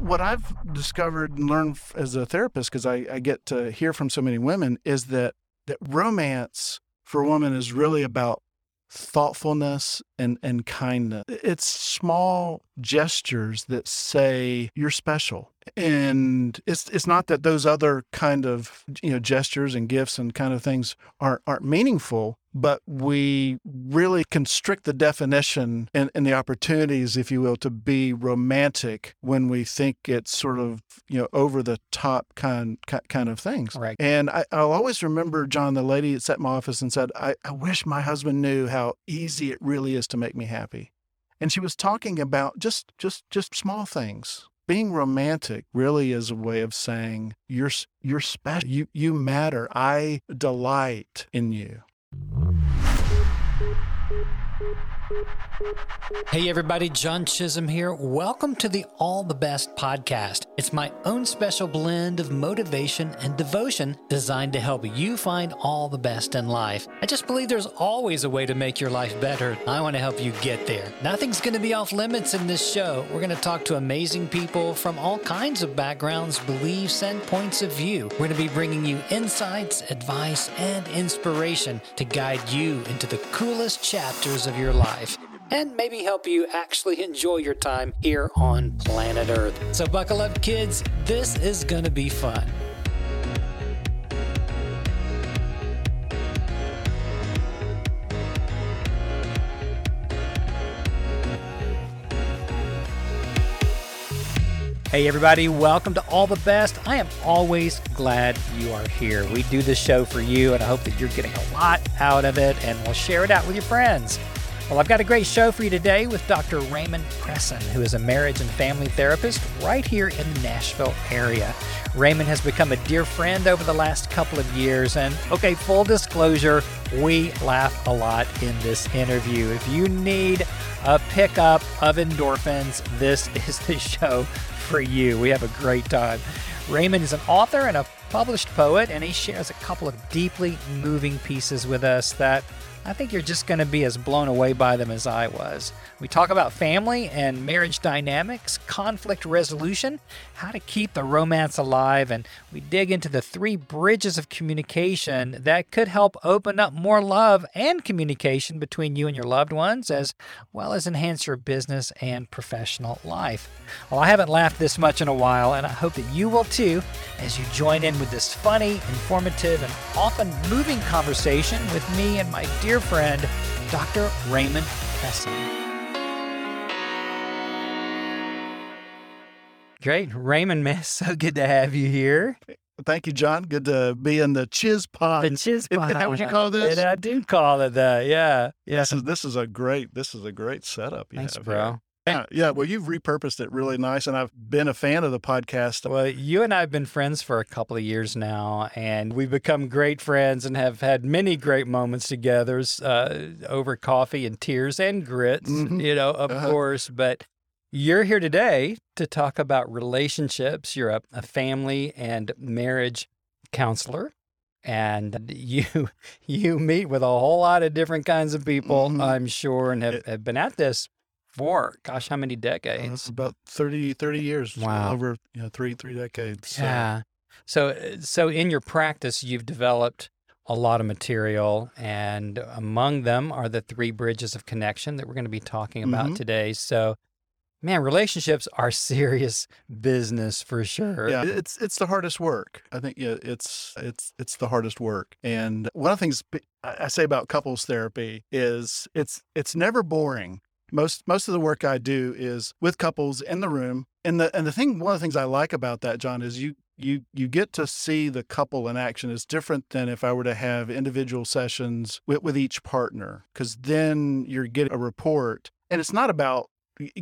what I've discovered and learned as a therapist, because I, I get to hear from so many women, is that that romance for a woman is really about thoughtfulness and, and kindness. It's small gestures that say you're special. And it's it's not that those other kind of you know gestures and gifts and kind of things aren't aren't meaningful, but we really constrict the definition and, and, the opportunities, if you will, to be romantic when we think it's sort of you know over the top kind kind of things. Right. And I, will always remember John, the lady that sat in my office and said, I, I wish my husband knew how easy it really is to make me happy. And she was talking about just just just small things being romantic really is a way of saying you're you're special you you matter i delight in you Thank you. Hey everybody, John Chisholm here. Welcome to the All the Best podcast. It's my own special blend of motivation and devotion designed to help you find all the best in life. I just believe there's always a way to make your life better. I want to help you get there. Nothing's going to be off limits in this show. We're going to talk to amazing people from all kinds of backgrounds, beliefs, and points of view. We're going to be bringing you insights, advice, and inspiration to guide you into the coolest chapters of your life and maybe help you actually enjoy your time here on planet Earth. So, buckle up, kids. This is going to be fun. Hey, everybody, welcome to All the Best. I am always glad you are here. We do this show for you, and I hope that you're getting a lot out of it, and we'll share it out with your friends. Well, I've got a great show for you today with Dr. Ramon Presson, who is a marriage and family therapist right here in the Nashville area. Ramon has become a dear friend over the last couple of years, and okay, full disclosure, we laugh a lot in this interview. If you need a pickup of endorphins, this is the show for you. We have a great time. Ramon is an author and a published poet, and he shares a couple of deeply moving pieces with us that I think you're just going to be as blown away by them as I was. We talk about family and marriage dynamics, conflict resolution, how to keep the romance alive, and we dig into the three bridges of communication that could help open up more love and communication between you and your loved ones, as well as enhance your business and professional life. Well, I haven't laughed this much in a while, and I hope that you will too as you join in with this funny, informative, and often moving conversation with me and my dear friend, Dr. Ramon Presson. Great. Ramon, man, so good to have you here. Thank you, John. Good to be in the Chiz Pod. The Chiz Pod. Is that what you call this? I do call it that. Yeah. Yeah. This is, this is a great this is a great setup. You Thanks, have bro. Here. Yeah, yeah. Well, you've repurposed it really nice, and I've been a fan of the podcast. Well, you and I have been friends for a couple of years now, and we've become great friends and have had many great moments together uh, over coffee and tears and grits, mm-hmm. you know, of uh-huh. course. But you're here today to talk about relationships. You're a, a family and marriage counselor and you you meet with a whole lot of different kinds of people, mm-hmm. I'm sure, and have, have been at this for gosh, how many uh, decades? Uh, about 30, 30 years. Wow. Over you know, three, three decades. Yeah. So. so, so in your practice, you've developed a lot of material, and among them are the three bridges of connection that we're going to be talking about mm-hmm. today. So, man, relationships are serious business for sure. Yeah, it's it's the hardest work. I think yeah, it's it's it's the hardest work. And one of the things I say about couples therapy is it's it's never boring most most of the work I do is with couples in the room. And the and the thing one of the things I like about that, John, is you you you get to see the couple in action. is different than if I were to have individual sessions with, with each partner, because then you're getting a report. And it's not about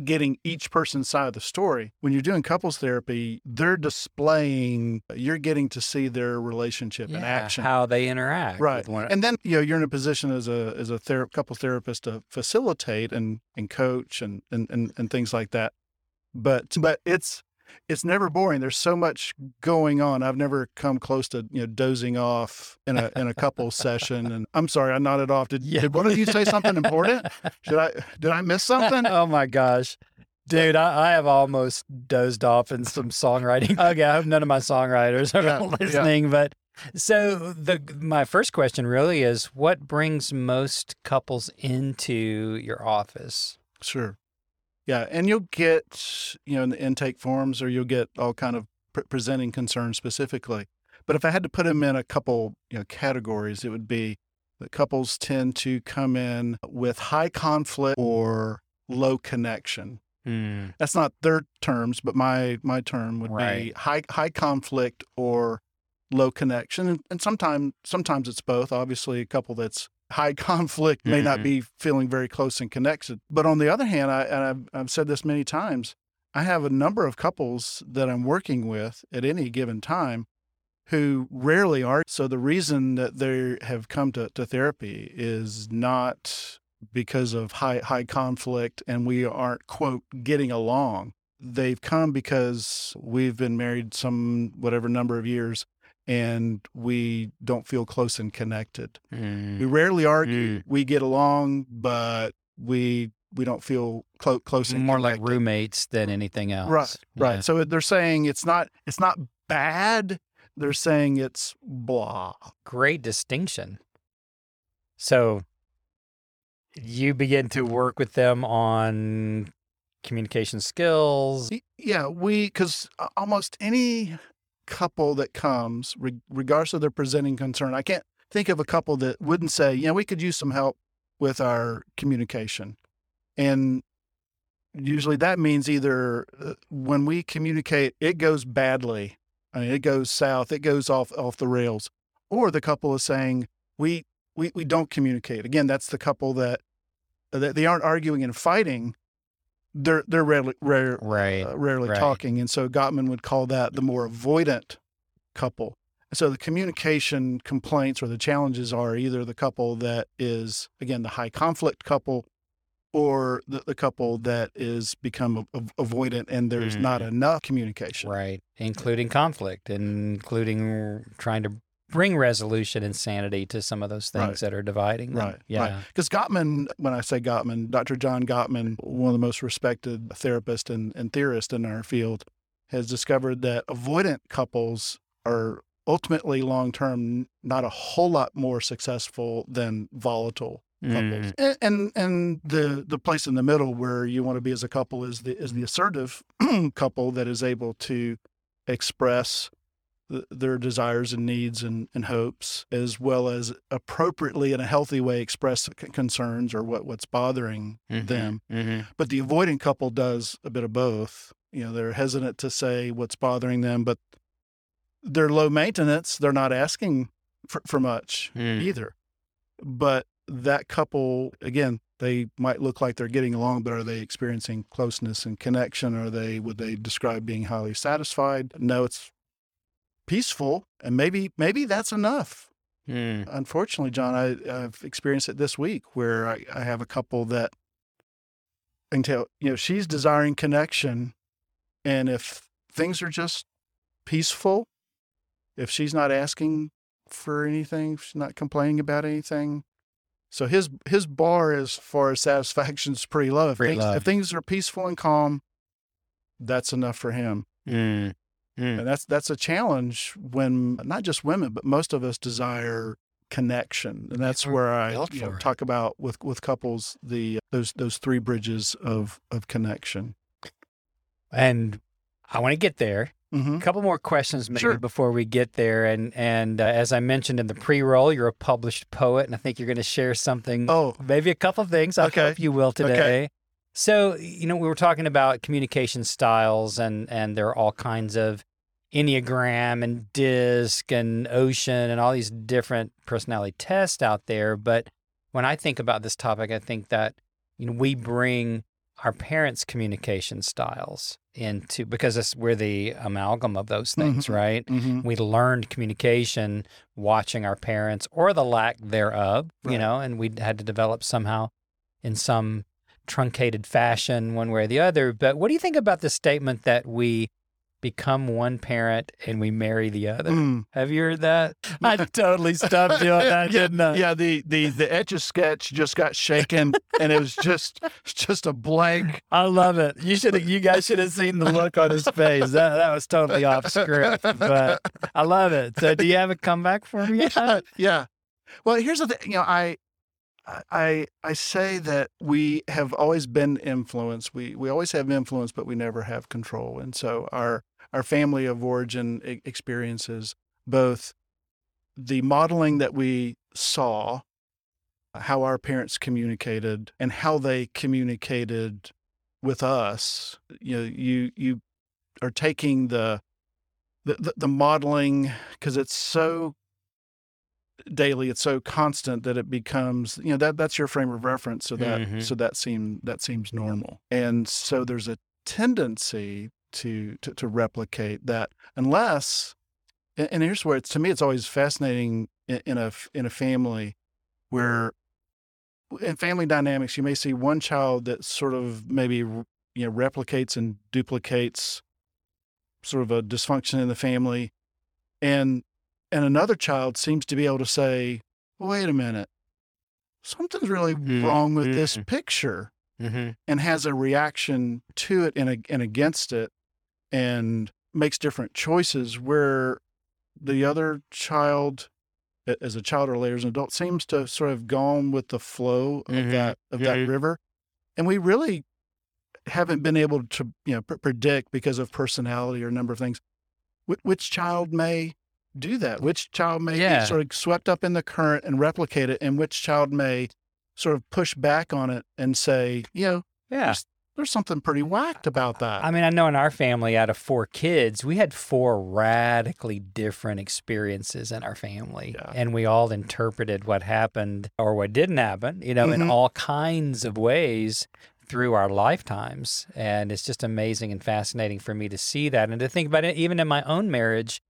getting each person's side of the story. When you're doing couples therapy, they're displaying, you're getting to see their relationship yeah, in action, how they interact. Right. And then, you know, you're in a position as a, as a ther- couple therapist to facilitate and, and coach and, and, and, and things like that. But, but it's, it's never boring. There's so much going on. I've never come close to you know dozing off in a in a couple session. And I'm sorry, I nodded off. Did, yeah. did one of you say something important? Should I did I miss something? oh my gosh. Dude, I, I have almost dozed off in some songwriting. Okay, I hope none of my songwriters are Yeah, yeah. listening. But so the my first question really is, what brings most couples into your office? Sure. Yeah, and you'll get you know in the intake forms, or you'll get all kind of pre- presenting concerns specifically. But if I had to put them in a couple you know categories, it would be that couples tend to come in with high conflict or low connection. Hmm. That's not their terms, but my my term would be high high conflict or low connection, and, and sometimes sometimes it's both. Obviously, a couple that's high conflict may not Mhm. be feeling very close and connected. But on the other hand, I and I've, I've said this many times, I have a number of couples that I'm working with at any given time who rarely are. So the reason that they have come to, to therapy is not because of high high conflict and we aren't quote getting along. They've come because we've been married some whatever number of years and we don't feel close and connected. Hmm. We rarely argue. We get along, but we we don't feel clo- close and More like roommates than anything else. Right, right. Yeah. So they're saying it's not it's not bad. They're saying it's blah. Great distinction. So you begin to work with them on communication skills. Yeah, we because almost any couple that comes, re- regardless of their presenting concern, I can't think of a couple that wouldn't say, "Yeah, we could use some help with our communication," and usually that means either uh, when we communicate, it goes badly. I mean, it goes south, it goes off off the rails, or the couple is saying, "We we we don't communicate." Again, that's the couple that that they aren't arguing and fighting. They're they're rarely rare, Right. uh, rarely right. talking, and so Gottman would call that the more avoidant couple. And so the communication complaints or the challenges are either the couple that is again the high conflict couple, or the, the couple that is become a- a- avoidant and there's not enough communication. Right. Including conflict, including trying to bring resolution and sanity to some of those things Right. that are dividing them. Right, Yeah. right. Because Gottman, when I say Gottman, Dr. John Gottman, one of the most respected therapists and, and theorists in our field, has discovered that avoidant couples are ultimately long term not a whole lot more successful than volatile couples. Mm. And, and and the the place in the middle where you want to be as a couple is the is the assertive couple that is able to express th- their desires and needs and, and hopes, as well as appropriately in a healthy way express c- concerns or what, what's bothering Mhm. them. Mhm. But the avoiding couple does a bit of both. You know, they're hesitant to say what's bothering them, but they're low maintenance. They're not asking for, for much Mm. either. But that couple, again, they might look like they're getting along, but are they experiencing closeness and connection? Are they would they describe being highly satisfied? No, it's peaceful, and maybe maybe that's enough. Mm. Unfortunately, John, I, I've experienced it this week where I, I have a couple that tell, you know, she's desiring connection. And if things are just peaceful, if she's not asking for anything, if she's not complaining about anything. So his his bar as far as satisfaction is pretty low. If, things, low. if things are peaceful and calm, that's enough for him. Mm. Mm. And that's that's a challenge when not just women, but most of us desire connection, and that's where I you know, talk about with with couples the those those three bridges of of connection. And I want to get there. hmm A couple more questions maybe Sure. before we get there. And and uh, as I mentioned in the pre-roll, you're a published poet, and I think you're going to share something Oh, maybe a couple things. I Okay. hope you will today. So, you know, we were talking about communication styles and and there are all kinds of Enneagram and DISC and Ocean and all these different personality tests out there, but when I think about this topic, I think that you know, we bring our parents' communication styles into because we're the amalgam of those things, Mhm. right? hmm we learned communication watching our parents or the lack thereof, you know, and we had to develop somehow in some truncated fashion, one way or the other. But what do you think about the statement that we become one parent and we marry the other. Mm. Have you heard that? I totally stopped doing that, yeah, didn't I? yeah, the the the etch a sketch just got shaken, and it was just just a blank. I love it. You should have. You guys should have seen the look on his face. That that was totally off script, but I love it. So, do you have a comeback for me? Yeah, yeah. Well, here's the thing. You know, I I I say that we have always been influenced. We we always have influence, but we never have control. And so our our family of origin experiences both the modeling that we saw, uh, how our parents communicated, and how they communicated with us. You know, you you are taking the, the, the modeling because it's so daily it's so constant that it becomes you know that that's your frame of reference so that Mhm. so that seem that seems normal and so there's a tendency to to, to replicate that unless and here's where it's to me it's always fascinating in, in a in a family where in family dynamics you may see one child that sort of maybe you know replicates and duplicates sort of a dysfunction in the family and and another child seems to be able to say wait a minute. Something's really Mm, wrong with this mm. picture Mm-hmm. and has a reaction to it and, and against it and makes different choices where the other child as a child or later as an adult seems to sort of gone with the flow of Mhm, that of that river. And we really haven't been able to you know pr- predict because of personality or a number of things which, which child may do that which child may Yeah. be sort of swept up in the current and replicate it and which child may sort of push back on it and say you know Yeah. there's, there's something pretty whacked about that I mean, I know in our family, out of four kids, we had four radically different experiences in our family. Yeah. And we all interpreted what happened or what didn't happen, you know, in Mhm. all kinds of ways through our lifetimes. And it's just amazing and fascinating for me to see that and to think about it. Even in my own marriage,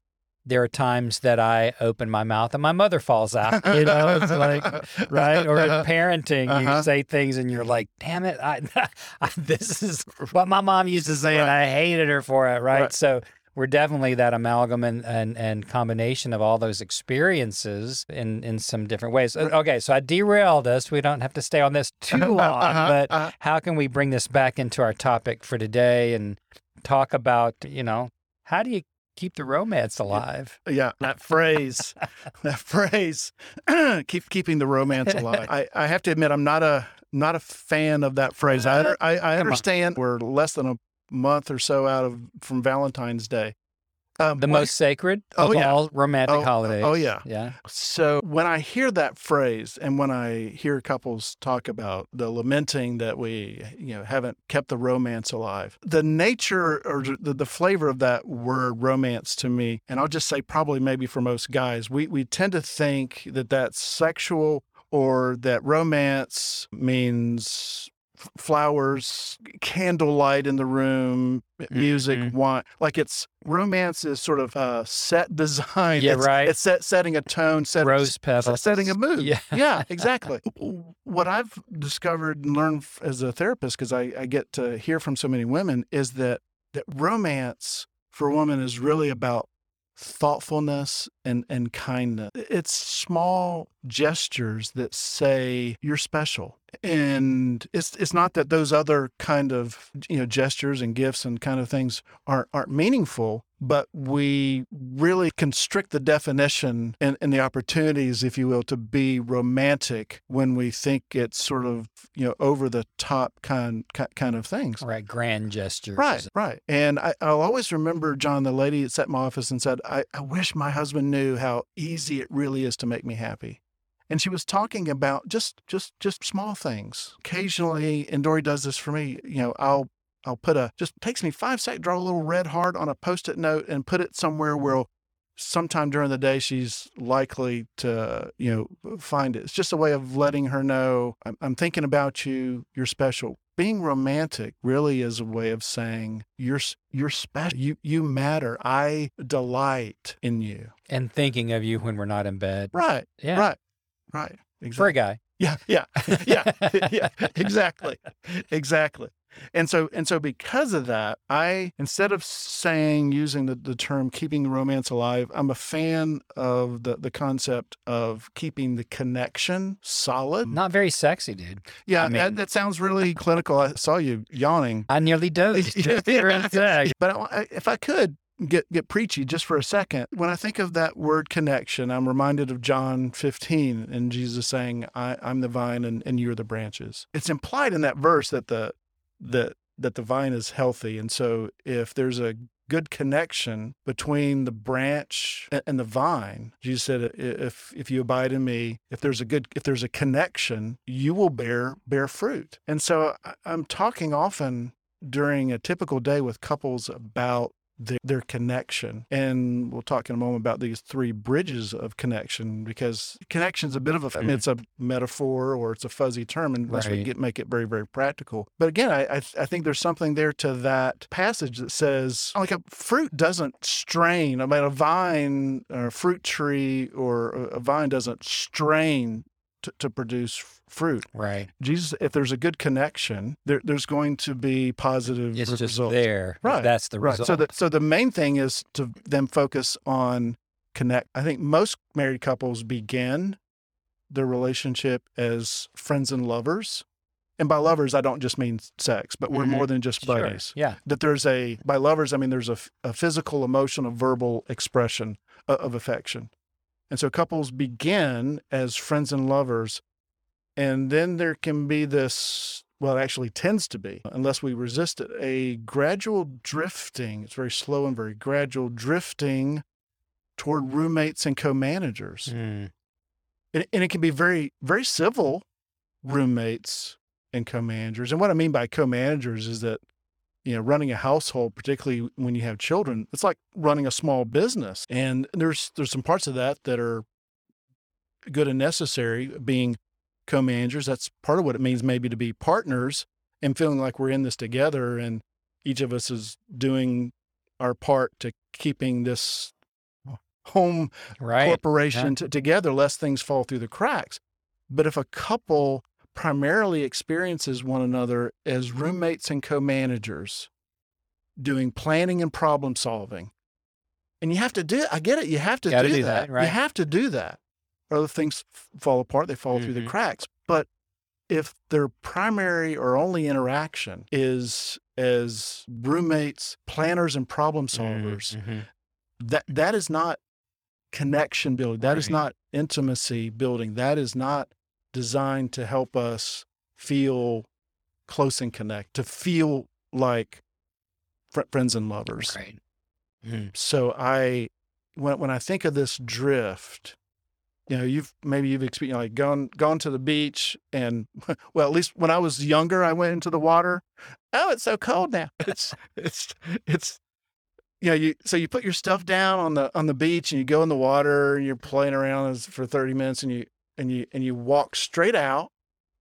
there are times that I open my mouth and my mother falls out, you know, it's like, right? Or in parenting, you Uh-huh. say things and you're like, damn it, I, I, this is what my mom used to say, and I hated her for it, right? Right. So we're definitely that amalgam and, and, and combination of all those experiences in, in some different ways. Okay, so I derailed us. We don't have to stay on this too long, Uh-huh, but uh-huh. how can we bring this back into our topic for today and talk about, you know, how do you keep the romance alive? Yeah, that phrase, that phrase, keep keeping the romance alive. I, I have to admit, I'm not a not a fan of that phrase. I uh, under- I, I understand we're less than a month or so out of from Valentine's Day. Um, The most sacred Oh, of yeah. all romantic oh, holidays. Oh yeah. Yeah. So when I hear that phrase, and when I hear couples talk about the lamenting that we, you know, haven't kept the romance alive, the nature or the, the flavor of that word romance to me, and I'll just say probably maybe for most guys, we we tend to think that that's sexual or that romance means flowers, candlelight in the room, music, Mhm. wine. Like it's romance is sort of uh, set design. Yeah, It's- right. It's set, setting a tone, set, Rose petals. setting a mood. Yeah. yeah, exactly. What I've discovered and learned as a therapist, because I, I get to hear from so many women, is that that romance for a woman is really about thoughtfulness and, and kindness. It's small gestures that say you're special. And it's it's not that those other kind of you know gestures and gifts and kind of things aren't aren't meaningful, but we really constrict the definition and, and the opportunities, if you will, to be romantic when we think it's sort of you know over the top kind kind of things. Right. Grand gestures. Right, right. And I, I'll always remember, John, the lady that sat in my office and said, I, I wish my husband knew how easy it really is to make me happy. And she was talking about just just just small things. Occasionally, and Dorrie does this for me, you know, I'll I'll put a just takes me five seconds, draw a little red heart on a post-it note and put it somewhere where sometime during the day she's likely to, you know, find it. It's just a way of letting her know I'm, I'm thinking about you, you're special being romantic really is a way of saying you're you're special. You you matter. I delight in you. And thinking of you when we're not in bed. Right. Yeah. Right. Right. For Exactly. a guy. Yeah. Yeah. Yeah. yeah. Exactly. Exactly. and so and so because of that, I instead of saying using the, the term keeping romance alive, I'm a fan of the the concept of keeping the connection solid. Not very sexy, dude. Yeah, I mean- that, that sounds really clinical. I saw you yawning. I nearly dozed. for a sec. But I, if I could get get preachy just for a second, when I think of that word connection, I'm reminded of John 15 and Jesus saying, I, "I'm the vine and, and you're the branches." It's implied in that verse that the that that the vine is healthy, and so if there's a good connection between the branch and the vine. Jesus said, "If if you abide in me, if there's a good if there's a connection, you will bear bear fruit." And so I'm talking often during a typical day with couples about their, their connection. And we'll talk in a moment about these three bridges of connection because connection is a bit of a, I mean, mm-hmm. it's a metaphor or it's a fuzzy term, and unless we Right. get, make it very, very practical. But again, I, I, I think there's something there to that passage that says, like a fruit doesn't strain. I mean, a vine or a fruit tree or a vine doesn't strain to, to produce fruit. Right. Jesus, if there's a good connection, there, there's going to be positive It's just there. Right, That's the Right. result. So the so the main thing is to then focus on connect. I think most married couples begin their relationship as friends and lovers. And by lovers, I don't just mean sex, but we're Mhm. more than just Sure. buddies. Yeah. That there's a by lovers, I mean there's a physical, emotional, verbal expression of, of affection. And so couples begin as friends and lovers, and then there can be this well, it actually tends to be, unless we resist it, a gradual drifting. It's very slow and very gradual drifting toward roommates and co-managers. Mm. And, and it can be very, very civil roommates and co-managers. And what I mean by co-managers is that, you know, running a household, particularly when you have children, it's like running a small business. And there's there's some parts of that that are good and necessary, being co-managers. That's part of what it means maybe to be partners and feeling like we're in this together and each of us is doing our part to keeping this home Right. corporation t- together lest things fall through the cracks. But if a couple primarily experiences one another as roommates and co-managers doing planning and problem solving, and you have to do I get it, you have to Gotta do, do that. that, right. You have to do that. Or the things fall apart, they fall through the Mhm. cracks. But if their primary or only interaction is as roommates, planners, and problem solvers, Mhm. that that is not connection building That is Right. not intimacy building that is not designed to help us feel close and connect to feel like fr- friends and lovers Right. Mhm. so i when, when i think of this drift you know you've maybe you've experienced like gone gone to the beach and well at least when i was younger i went into the water oh it's so cold now it's it's it's you know you so you put your stuff down on the on the beach and you go in the water and you're playing around for 30 minutes and you and you and you walk straight out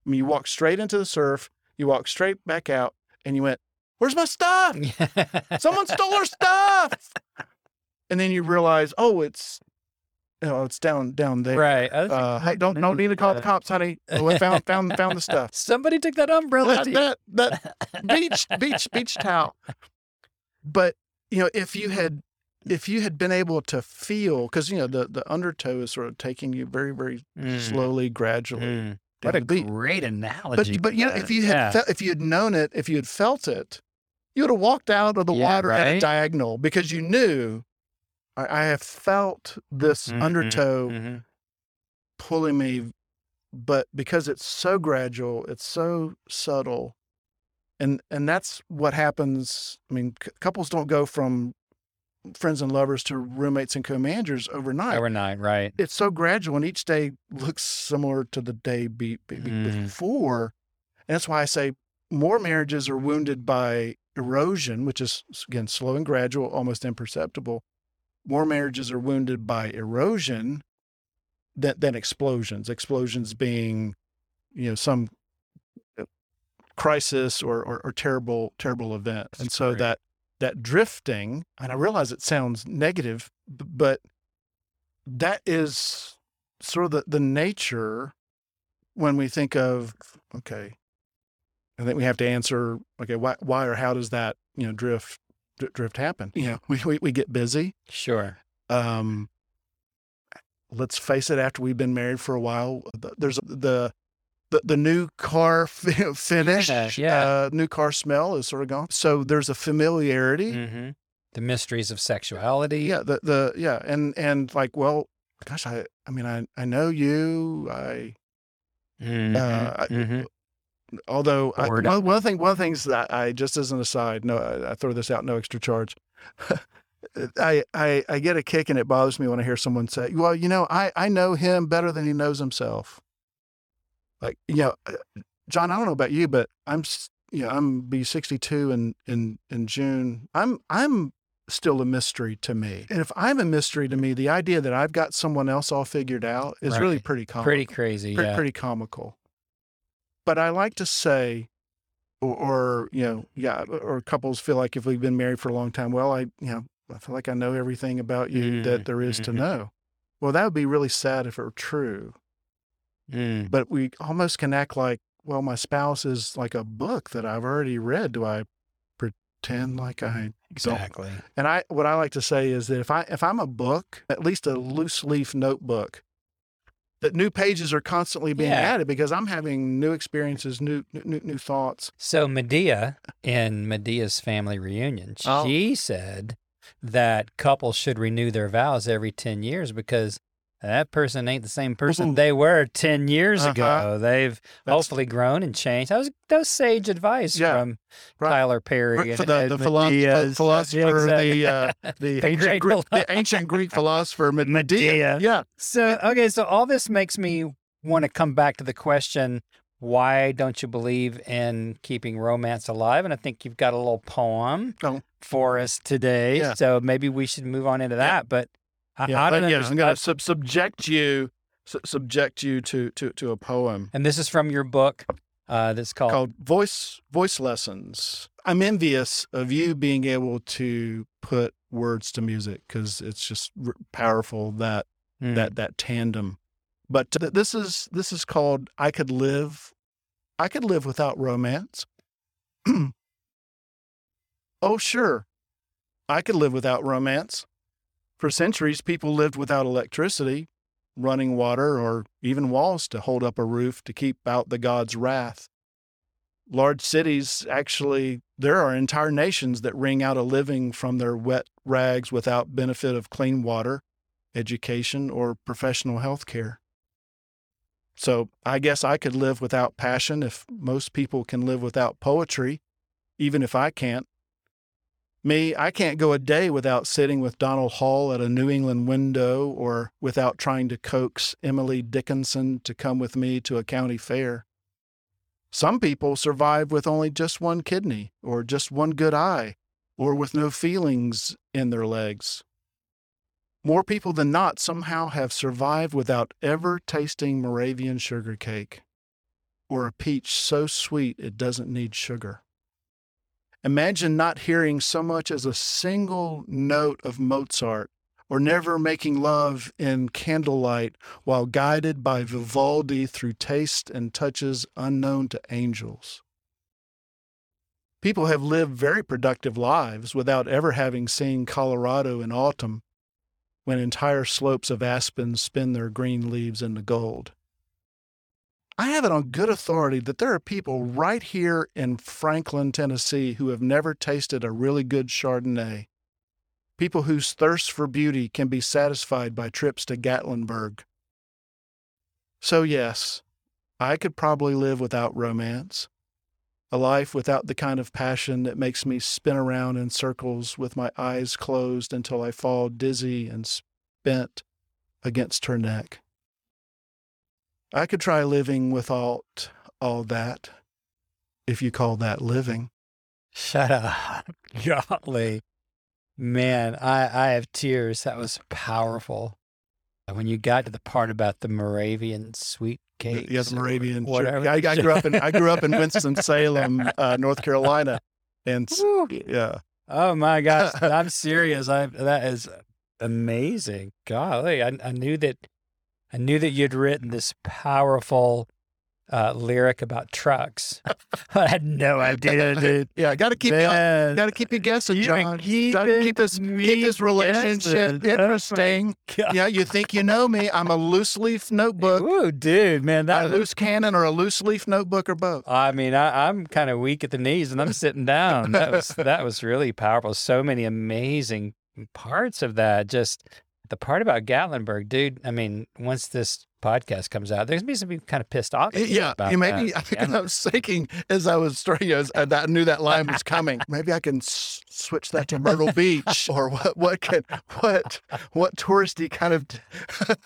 i mean you walk straight into the surf you walk straight back out and you went where's my stuff someone stole our stuff and then you realize oh it's you know it's down down there right. I uh, hey, don't don't need to call the cops, honey. We found found found the stuff. Somebody took that umbrella. That, that that beach beach beach towel. But you know, if you had if you had been able to feel, because you know the the undertow is sort of taking you very very Mm. slowly, gradually. Mm. What a great analogy. But but you know, if you had Yeah. felt, if you had known it, if you had felt it, you would have walked out of the Yeah, water at a diagonal because you knew. I, I have felt this Mhm, undertow Mhm. pulling me but because it's so gradual it's so subtle and and that's what happens i mean c- couples don't go from friends and lovers to roommates and co-managers overnight Overnight, right? it's so gradual and each day looks similar to the day be, be- be- Mm. before and that's why i say more marriages are wounded by erosion which is again slow and gradual almost imperceptible more marriages are wounded by erosion than, than explosions explosions being you know some uh, crisis or, or, or terrible terrible event and so Right. that that drifting and i realize it sounds negative but that is sort of the, the nature when we think of okay I think we have to answer, okay, why, why or how does that, you know, drift, dr- drift happen? You know, we, we, we get busy. Sure. Um, let's face it, after we've been married for a while, th- there's the, the, the new car fi- finish, Yeah. Uh, new car smell is sort of gone. So there's a familiarity. hmm The mysteries of sexuality. Yeah. The, the, yeah. And, and like, well, gosh, I, I mean, I, I know you, I, Mhm, Uh, I- mhm. although I, one, one thing one of the things that I just as an aside, no, I, I throw this out, no extra charge. I, I I get a kick and it bothers me when I hear someone say, "Well, you know, I I know him better than he knows himself." Like, you know, uh, John, I don't know about you, but I'm you know I'm be 62 in in in June. I'm I'm still a mystery to me, and if I'm a mystery to me, the idea that I've got someone else all figured out is really pretty comical. Pretty crazy. pretty, yeah. pretty comical. But I like to say, or, or you know, yeah, or couples feel like if we've been married for a long time, well, I, you know, I feel like I know everything about you Mm, that there is to mhm. know. Well, that would be really sad if it were true. Mm. But we almost can act like, well, my spouse is like a book that I've already read. Do I pretend like I Exactly. and I what I like to say is that if I if I'm a book, at least a loose leaf notebook, that new pages are constantly being Yeah. added because I'm having new experiences, new new new, thoughts. So Madea in Madea's family reunion, Oh. she said that couples should renew their vows every 10 years because that person ain't the same person Ooh. they were 10 years Uh-huh. ago. They've That's- hopefully grown and changed. That was that was sage advice Yeah, from right. Tyler Perry. And the, the philo- philosopher, Yeah, exactly. the uh, the, The ancient Greek, the ancient Greek philosopher Medea. Medea. Yeah, So, okay, so all this makes me want to come back to the question why don't you believe in keeping romance alive? And I think you've got a little poem Oh. for us today. Yeah. So maybe we should move on into that. But I, yeah. I but don't yeah, understand. I'm gonna sub- subject you su- subject you to to to a poem. And this is from your book uh, that's called, called voice voice lessons. I'm envious of you being able to put words to music because it's just r- powerful that Mm, that that tandem. But th- this is this is called I could live I could live without romance. oh sure. I could live without romance. For centuries people lived without electricity, running water or even walls to hold up a roof to keep out the god's wrath. Large cities actually there are entire nations that wring out a living from their wet rags without benefit of clean water education or professional health care so i guess i could live without passion if most people can live without poetry even if i can't me i can't go a day without sitting with donald hall at a new england window or without trying to coax emily dickinson to come with me to a county fair some people survive with only just one kidney, or just one good eye, or with no feelings in their legs. More people than not somehow have survived without ever tasting Moravian sugar cake, or a peach so sweet it doesn't need sugar. Imagine not hearing so much as a single note of Mozart, or never making love in candlelight while guided by Vivaldi through taste and touches unknown to angels. People have lived very productive lives without ever having seen Colorado in autumn when entire slopes of aspens spin their green leaves into gold. I have it on good authority that there are people right here in Franklin, Tennessee, who have never tasted a really good Chardonnay. People whose thirst for beauty can be satisfied by trips to Gatlinburg. So, yes, I could probably live without romance, a life without the kind of passion that makes me spin around in circles with my eyes closed until I fall dizzy and spent against her neck. I could try living without all that, if you call that living. Shut up. Golly. Man, I, I have tears. That was powerful. When you got to the part about the Moravian sweet cakes. Yes, or Moravian. Whatever. I, I grew up in I grew up in Winston Salem, uh, North Carolina, and yeah, Oh my gosh, I'm serious. I that is amazing. Golly, I, I knew that I knew that you'd written this powerful uh, lyric about trucks. I had no idea, dude. Yeah, got to keep Man, got to keep you guessing, John. been Got to keep this keep this relationship guessing. interesting. God. Yeah, you think you know me? I'm a loose leaf notebook, Ooh, dude, man, a loose cannon, or a loose leaf notebook, or both. I mean, I, I'm kind of weak at the knees, and I'm sitting down. That was that was really powerful. So many amazing parts of that. Just the part about Gatlinburg, dude. I mean, once this podcast comes out, there's gonna be some people kind of pissed off. at Yeah, you maybe that. I think Yeah. I was thinking as I was starting, as uh, I that- knew that line was coming. Maybe I can s- switch that to Myrtle Beach, or what? What can what what touristy kind of?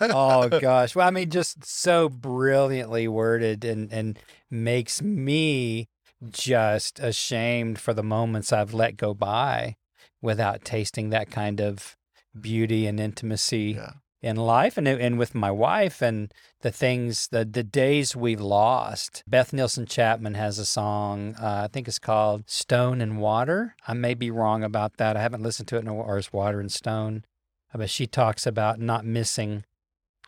oh gosh. Well, I mean, just so brilliantly worded and and makes me just ashamed for the moments I've let go by without tasting that kind of beauty and intimacy Yeah. in life and and with my wife and the things the the days we've lost. Beth Nielsen Chapman has a song uh, I think it's called Stone and Water. I may be wrong about that. I haven't listened to it in a while, or it's Water and Stone. Uh, But she talks about not missing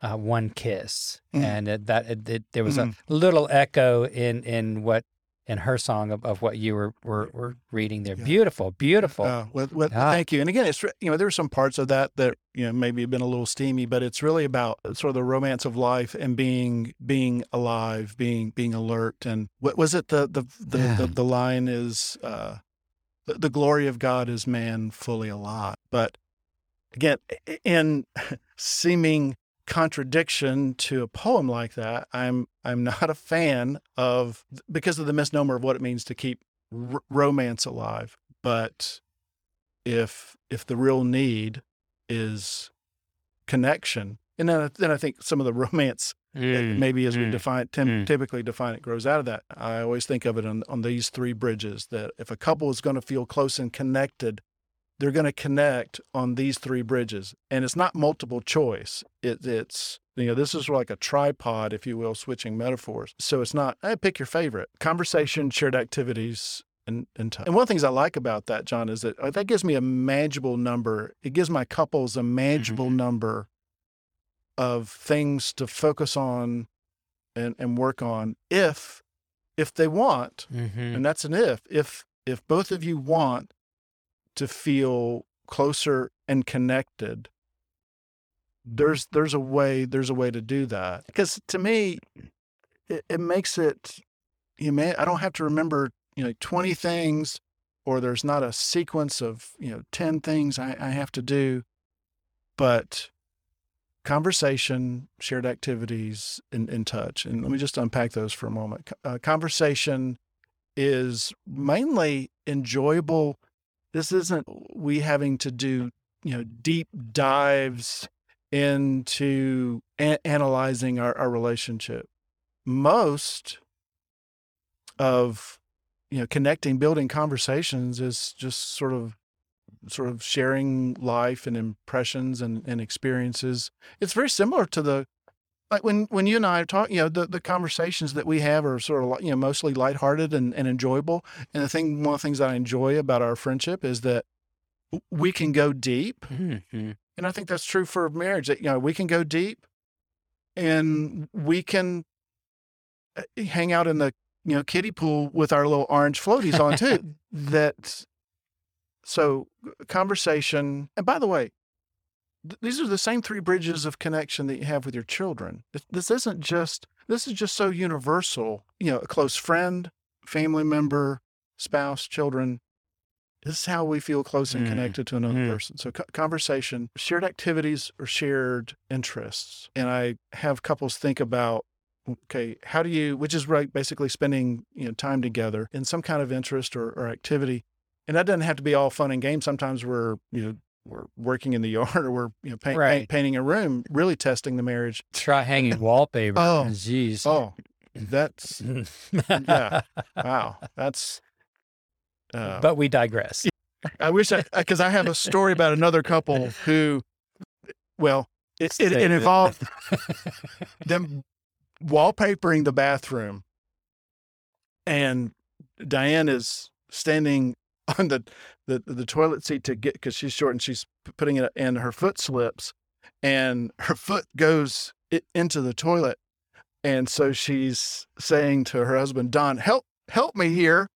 uh, one kiss, Mm. and it, that it, it, there was Mm. a little echo in in what in her song of, of what you were were, were reading there. Yeah. Beautiful, beautiful. Uh, with, with, Ah. Thank you. And again, it's you know there were some parts of that that you know maybe have been a little steamy, but it's really about sort of the romance of life and being being alive, being being alert. And what was it? The the the, Yeah. the, the line is uh, the, the glory of God is man fully alive. But again, in seeming contradiction to a poem like that, I'm I'm not a fan of because of the misnomer of what it means to keep r- romance alive. But if if the real need is connection, and then I- then I think some of the romance Mm, maybe as we mm, define tim- mm. typically define it grows out of that. I always think of it on, on these three bridges that if a couple is going to feel close and connected, they're going to connect on these three bridges, and it's not multiple choice. It, it's you know this is like a tripod, if you will, switching metaphors. So it's not hey, pick your favorite conversation, shared activities, and and time. And one of the things I like about that, John, is that uh, that gives me a manageable number. It gives my couples a manageable number of things to focus on and and work on if if they want mhm. and that's an if if if both of you want to feel closer and connected there's there's a way there's a way to do that. Because to me it, it makes it you may i don't have to remember you know 20 things or there's not a sequence of you know 10 things i, I have to do but conversation shared activities and, and touch and let me just unpack those for a moment. Uh, conversation is mainly enjoyable this isn't we having to do you know deep dives into a- analyzing our, our relationship. Most of you know connecting building conversations is just sort of sort of sharing life and impressions and, and experiences. It's very similar to the like when when you and I are talking, you know, the, the conversations that we have are sort of you know mostly lighthearted and, and enjoyable. And the thing, one of the things I enjoy about our friendship is that we can go deep, Mhm. and I think that's true for marriage. That you know we can go deep, and we can uh, hang out in the you know kiddie pool with our little orange floaties on too. that so conversation, and by the way, th- these are the same three bridges of connection that you have with your children. This- This isn't just this is just so universal. You know, a close friend, family member, spouse, children. This is how we feel close and Mm, connected to another mm. person. So, co- conversation, shared activities, or shared interests. And I have couples think about, okay, how do you, which is right, basically spending you know time together in some kind of interest or, or activity. And that doesn't have to be all fun and games. Sometimes we're you know we're working in the yard or we're you know paint, Right. paint, painting a room, really testing the marriage. Try hanging wallpaper. Oh. jeez. Oh, that's yeah. wow, that's. Uh, but we digress. I wish I because I have a story about another couple who, well, it, it, it it. involved them wallpapering the bathroom, and Diane is standing on the the, the toilet seat to get because she's short and she's putting it and her foot slips, and her foot goes into the toilet. And so she's saying to her husband, Don, help, help me here.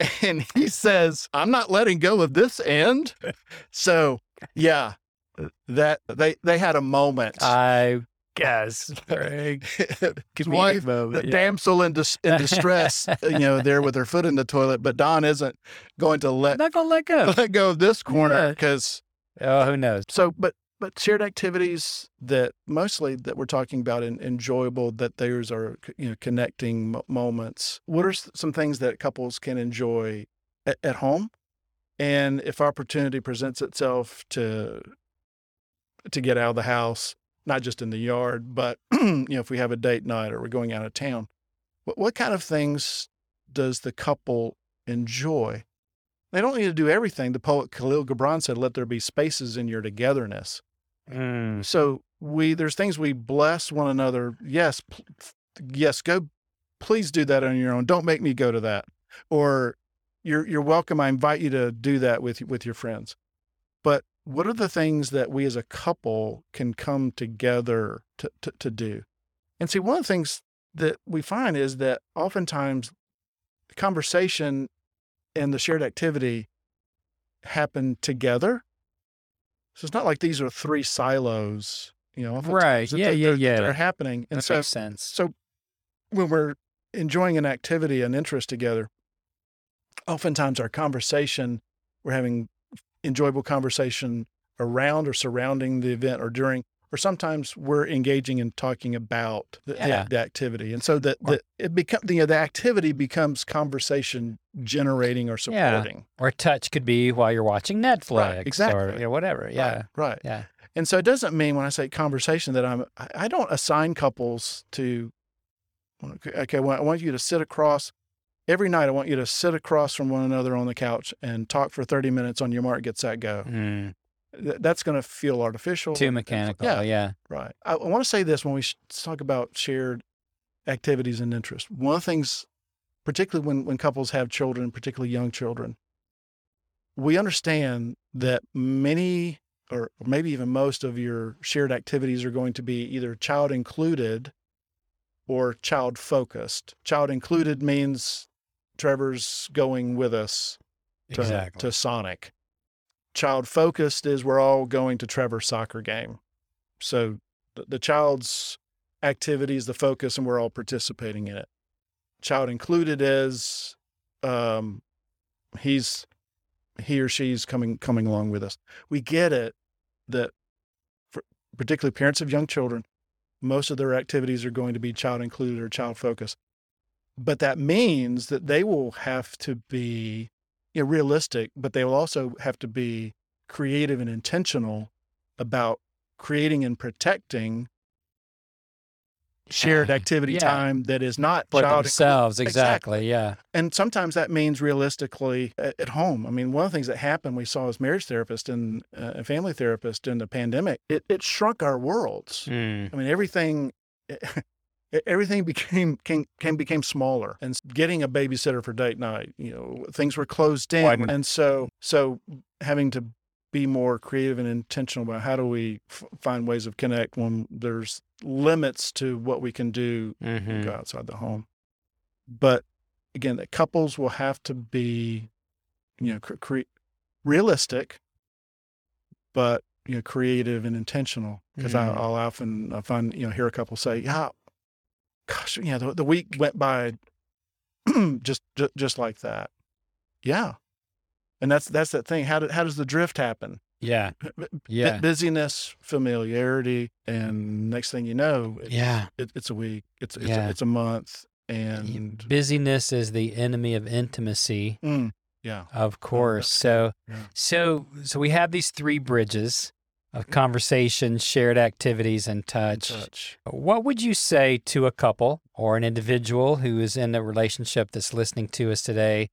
And he says, I'm not letting go of this end. So yeah, uh that they they had a moment. I guess, Greg. Wife, the damsel in, dis- in distress, you know, there with her foot in the toilet, but Don isn't going to let not gonna let go. let go of this corner Yeah. because Oh, who knows? so but but shared activities that mostly that we're talking about in, enjoyable that theirs are you know connecting mo- moments what are some things that couples can enjoy at, at home and if opportunity presents itself to to get out of the house not just in the yard but you know if we have a date night or we're going out of town what, what kind of things does the couple enjoy they don't need to do everything. The poet Kahlil Gibran said, "Let there be spaces in your togetherness." Mm, So we there's things we bless one another. Yes, pl- yes, go. Please do that on your own. Don't make me go to that. Or you're you're welcome. I invite you to do that with with your friends. But what are the things that we as a couple can come together to to, to do? And see, one of the things that we find is that oftentimes conversation and the shared activity happen together. So it's not like these are three silos, you know. Right. Yeah, they're- yeah, they're- yeah. They're happening, and that so makes sense. so when we're enjoying an activity, an interest together, oftentimes our conversation, we're having enjoyable conversation around or surrounding the event or during, or sometimes we're engaging and talking about the, the- Yeah. the activity. And so that the, it become you know, the activity becomes conversation generating or Yeah. supporting. Or touch could be while you're watching Netflix. Or exactly. you know, whatever. Yeah. Right. Right. Yeah. And so it doesn't mean when I say conversation that I'm, I I don't assign couples to, okay, well, I want you to sit across every night. I want you to sit across from one another on the couch and talk for 30 minutes on your mark, get set, go. Mm, Th- That's going to feel artificial. too mechanical. Yeah. Yeah. Right. I, I want to say this when we sh- talk about shared activities and interests. One of the things, particularly when, when couples have children, particularly young children, we understand that many or maybe even most of your shared activities are going to be either child included or child focused. Child included means Trevor's going with us to, Exactly. to Sonic. Child focused is we're all going to Trevor's soccer game. So the, the child's activity is the focus and we're all participating in it. Child included is um, he's he or she's coming coming along with us. We get it that for particularly parents of young children, most of their activities are going to be child included or child focused. But that means that they will have to be you know, realistic, but they will also have to be creative and intentional about creating and protecting shared activity Yeah. time that is not For child themselves. Exactly. Exactly. Yeah. and sometimes that means realistically at, at home. I mean, one of the things that happened, we saw as marriage therapist and uh, family therapist in the pandemic, it, it shrunk our worlds. Mm, I mean, everything, everything became, came, came, became smaller and getting a babysitter for date night, you know, things were closed in. Widen- And so, so having to be more creative and intentional about how do we f- find ways of connect when there's limits to what we can do mhm. go outside the home. But again, that couples will have to be, you know, cre- cre- realistic, but you know, creative and intentional. Because Mhm. I'll often I find you know hear a couple say, "Yeah, gosh, yeah, the, the week went by just, just just like that." Yeah, and that's that's that thing. How how does the drift happen? Yeah. Yeah. busyness, familiarity, and next thing you know, it, Yeah. it, it's a week, it's it's, Yeah. a, it's a month, and Busyness is the enemy of intimacy, Mm, yeah, of course. So, yeah. so, so we have these three bridges of conversation, shared activities, and touch. touch. What would you say to a couple or an individual who is in a relationship that's listening to us today?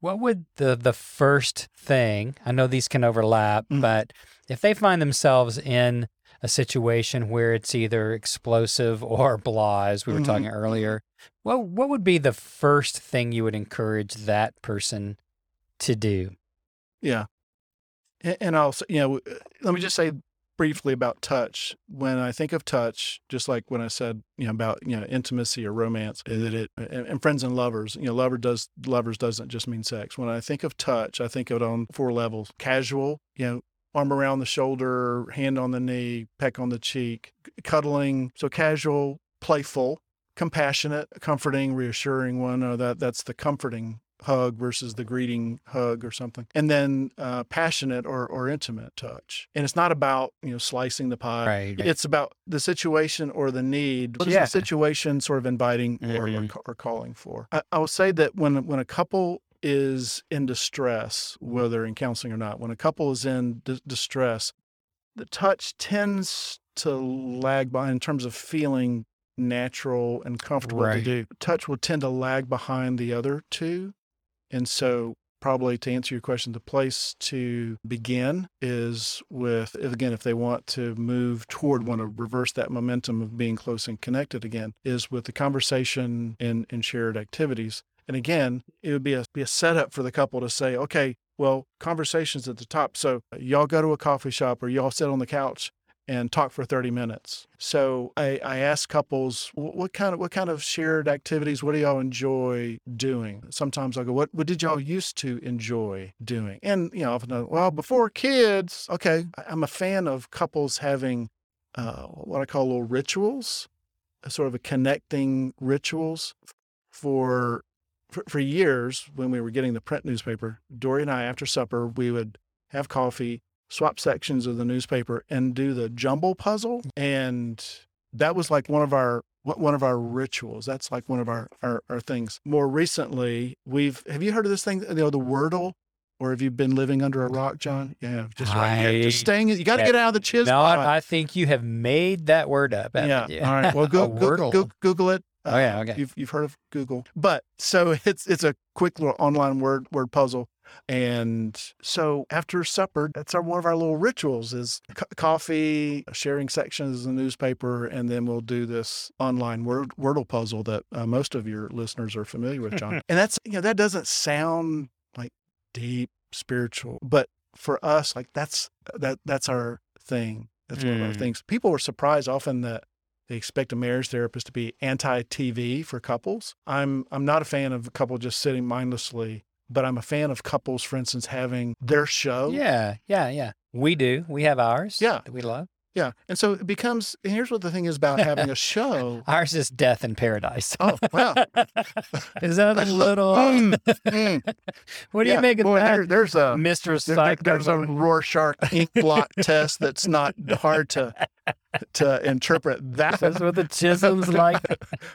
What would the the first thing? I know these can overlap, Mm. but if they find themselves in a situation where it's either explosive or blah, as we were Mhm. talking earlier, what what would be the first thing you would encourage that person to do? Yeah, and, and also, you know, let me just say, briefly about touch. When I think of touch, just like when I said, you know, about you know intimacy or romance, that it and, friends and lovers, you know, lover does lovers doesn't just mean sex. When I think of touch, I think of it on four levels: casual, you know, arm around the shoulder, hand on the knee, peck on the cheek, cuddling. So casual, playful, compassionate, comforting, reassuring one. Or that that's the comforting hug versus the greeting hug or something. And then uh, passionate or, or intimate touch. And it's not about, you know, slicing the pie. Right. It's about the situation or the need. What is Yeah. the situation sort of inviting or, or, or calling for? I, I will say that when when a couple is in distress, whether in counseling or not, when a couple is in di- distress, the touch tends to lag behind in terms of feeling natural and comfortable to do. Touch will tend to lag behind the other two. And so, probably to answer your question, the place to begin is with, again, if they want to move toward, want to reverse that momentum of being close and connected again, is with the conversation and, and shared activities. And again, it would be a, be a setup for the couple to say, okay, well, conversations at the top. So, y'all go to a coffee shop or y'all sit on the couch and talk for 30 minutes. So I, I ask couples, what kind of what kind of shared activities, what do y'all enjoy doing? Sometimes I'll go, what, what did y'all used to enjoy doing? And, you know, often, well, before kids, okay, I- I'm a fan of couples having uh, what I call little rituals, sort of a connecting rituals for, for for years when we were getting the print newspaper. Dorrie and I, after supper, we would have coffee, swap sections of the newspaper and do the jumble puzzle. And that was like one of our one of our rituals. That's like one of our, our our things. More recently we've have you heard of this thing you know the wordle? Or have you been living under a rock john? Yeah just right I- just staying you got to get out of the chiz No. I, I think you have made that word up. yeah. you? all right. Well go, go, go google it. Oh, yeah, Uh, okay. you've, you've heard of google. But so it's it's a quick little online word word puzzle and so after supper, that's our, one of our little rituals is co- coffee, sharing sections of the newspaper, and then we'll do this online word, Wordle puzzle that uh, most of your listeners are familiar with, John. and that's, you know, that doesn't sound like deep spiritual, but for us, like that's, that, that's our thing. That's one of our Mm. things. People are surprised often that they expect a marriage therapist to be anti-TV for couples. I'm I'm not a fan of a couple just sitting mindlessly, but I'm a fan of couples, for instance, having their show. Yeah, yeah, yeah. We do. We have ours. Yeah. that we love. Yeah. And so it becomes here's what the thing is about having a show. Ours is death in paradise. Oh, wow. is that a little? Mm, mm. what do Yeah, you make of boy, that, there- there's a Mr. there- there's a Rorschach ink blot test that's not hard to to interpret. That That's what the chisels like.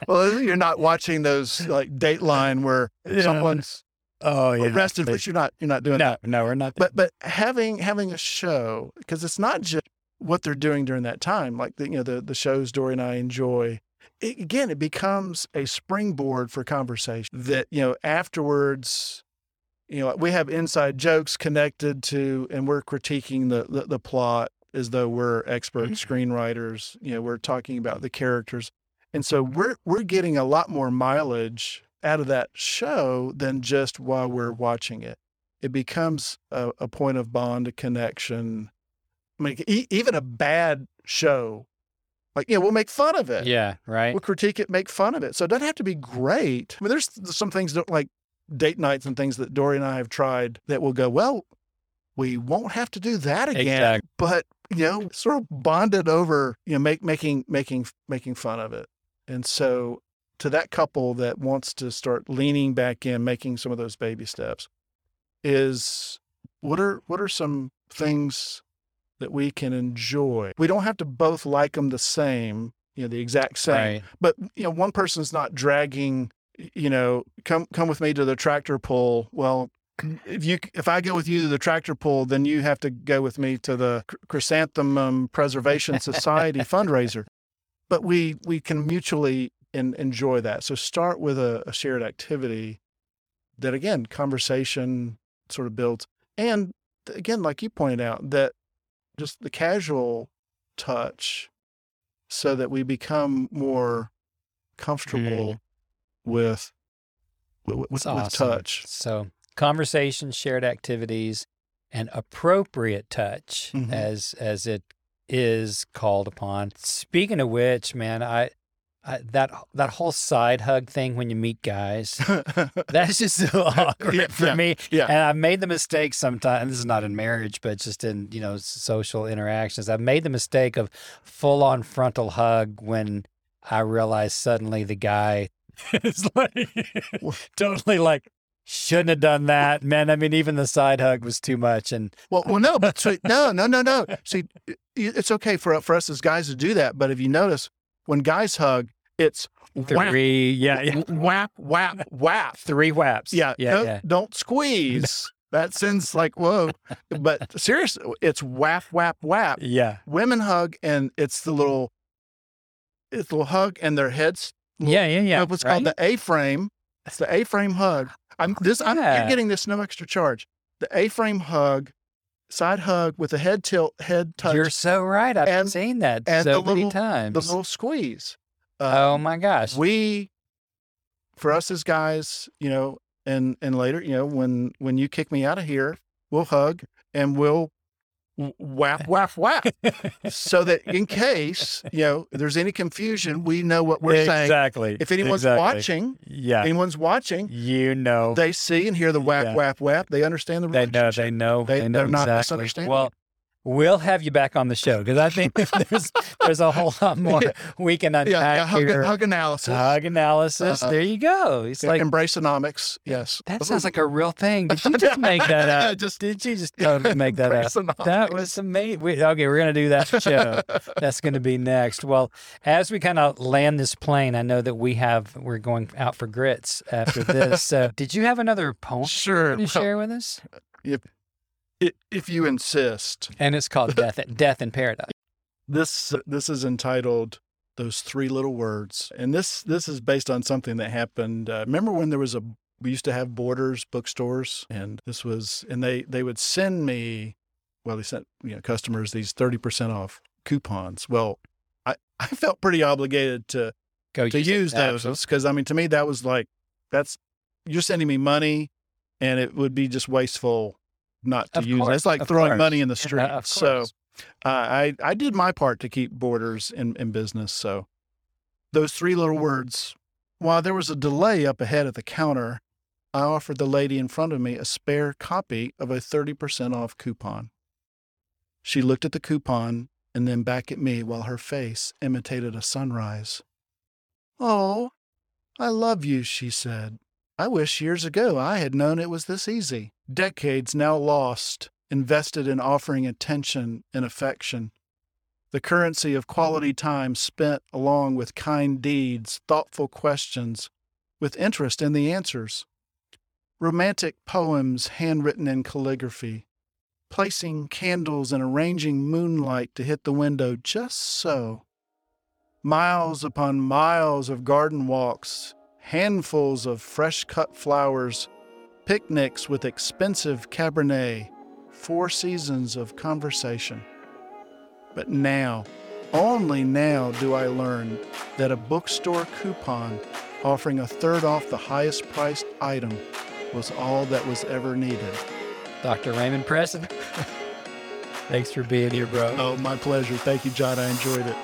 well, you're not watching those like Dateline where Yeah. someone's Oh yeah. arrested, but you're not you're not doing that. No, no, we're not. but but having having a show because it's not just what they're doing during that time like the you know the the shows Dorrie and i enjoy it, again it becomes a springboard for conversation that you know afterwards you know we have inside jokes connected to and we're critiquing the the, the plot as though we're expert mm-hmm. screenwriters you know we're talking about the characters and so we're we're getting a lot more mileage out of that show than just while we're watching it it becomes a, a point of bond, a connection. I mean, e- even a bad show, like, you know, we'll make fun of it. yeah, right. We'll critique it, make fun of it. So it doesn't have to be great. I mean, there's some things that like date nights and things that Dorrie and I have tried that will go, well, we won't have to do that again. Exactly. But, you know, sort of bonded over, you know, make, making, making, making fun of it. And mm. so to that couple that wants to start leaning back in, making some of those baby steps is what are, what are some things that we can enjoy? We don't have to both like them the same, you know, the exact same Right. but you know one person's not dragging you know come come with me to the tractor pull well if you if i go with you to the tractor pull then you have to go with me to the chrysanthemum preservation society fundraiser but we we can mutually en- enjoy that so start with a, a shared activity that again conversation sort of builds and again like you pointed out that just the casual touch so that we become more comfortable with with, with, with awesome. touch. So conversations, shared activities, and appropriate touch Mhm. as as it is called upon. Speaking of which, man, I, I that that whole side hug thing when you meet guys, that's just so awkward Yeah, for yeah, me. yeah. And I've made the mistake sometimes. This is not in marriage, but just in you know social interactions. I've made the mistake of full on frontal hug when I realize suddenly the guy is like totally like shouldn't have done that, man. I mean, even the side hug was too much, and Well, well, no, but so, no, no, no, no. See, it's okay for for us as guys to do that, but if you notice, when guys hug, it's whap, three, yeah, yeah, whap, whap, whap. three whaps. Yeah, yeah, no, yeah. don't squeeze. that sounds like whoa, but seriously, it's whap, whap, whap. Yeah. Women hug, and it's the little, it's the little hug, and their heads. Yeah, yeah, yeah. uh, what's called the A frame. It's the A frame hug. I'm this. I'm Yeah. you're getting this no extra charge. The A frame hug, side hug with a head tilt, head touch, You're so right. I've and- seen that and so many little- times. the little squeeze. oh Uh, my gosh. we, for us as guys, you know, and and later, you know, when when you kick me out of here, we'll hug and we'll whap whap whap, so that in case you know there's any confusion, we know what we're saying. exactly. If anyone's exactly. watching, yeah, anyone's watching, you know, they see and hear the whap Yeah. whap whap. They understand the they know, they know, They- they, know they're not exactly. misunderstanding Well, we'll have you back on the show because I think there's there's a whole lot more we can unpack yeah, yeah hug, here. hug analysis. Hug analysis. Uh, there you go. It's Yeah, like embraceonomics. Yes, that sounds like a real thing. Did you just make that up? Just- Did you just totally make that up? That was amazing. We, okay, we're going to do that show. That's going to be next. Well, as we kind of land this plane, I know that we have, we're going out for grits after this. So, did you have another poem sure. to well, share with us? i- if you insist. And it's called Death, Death in Paradise. This this is entitled "Those Three Little Words," and this this is based on something that happened. Uh, remember when there was a we used to have Borders bookstores, and this was and they they would send me, well, they sent you know customers these thirty percent off coupons. Well, I I felt pretty obligated to Go to it. use those because I mean to me that was like that's you're sending me money, and it would be just wasteful not to Of use course, It's like throwing course. money in the street. of so uh, I I did my part to keep borders in, in business. So those three little words. While there was a delay up ahead at the counter, I offered the lady in front of me a spare copy of a 30% off coupon. She looked at the coupon and then back at me while her face imitated a sunrise. Oh, I love you, she said. I wish years ago I had known it was this easy. Decades now lost, invested in offering attention and affection. The currency of quality mm-hmm. time spent along with kind deeds, thoughtful questions, with interest in the answers. Romantic poems handwritten in calligraphy, placing candles and arranging moonlight to hit the window just so. Miles upon miles of garden walks, handfuls of fresh cut flowers, picnics with expensive Cabernet, four seasons of conversation. But now, only now do I learn that a bookstore coupon offering a third off the highest priced item was all that was ever needed. Dr. Ramon Presson. Thanks for being here, bro. Oh, my pleasure. Thank you, John. I enjoyed it.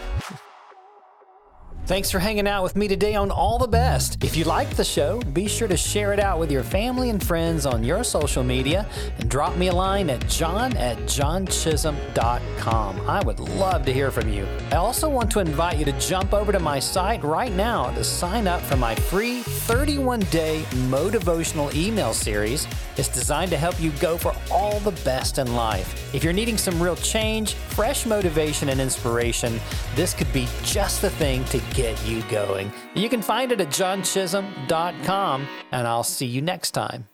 Thanks for hanging out with me today on All the Best. If you liked the show, be sure to share it out with your family and friends on your social media and drop me a line at john at johnchisholm.com. I would love to hear from you. I also want to invite you to jump over to my site right now to sign up for my free 31 day motivational email series. It's designed to help you go for all the best in life. If you're needing some real change, fresh motivation, and inspiration, this could be just the thing to get you going. You can find it at johnchisholm.com, and I'll see you next time.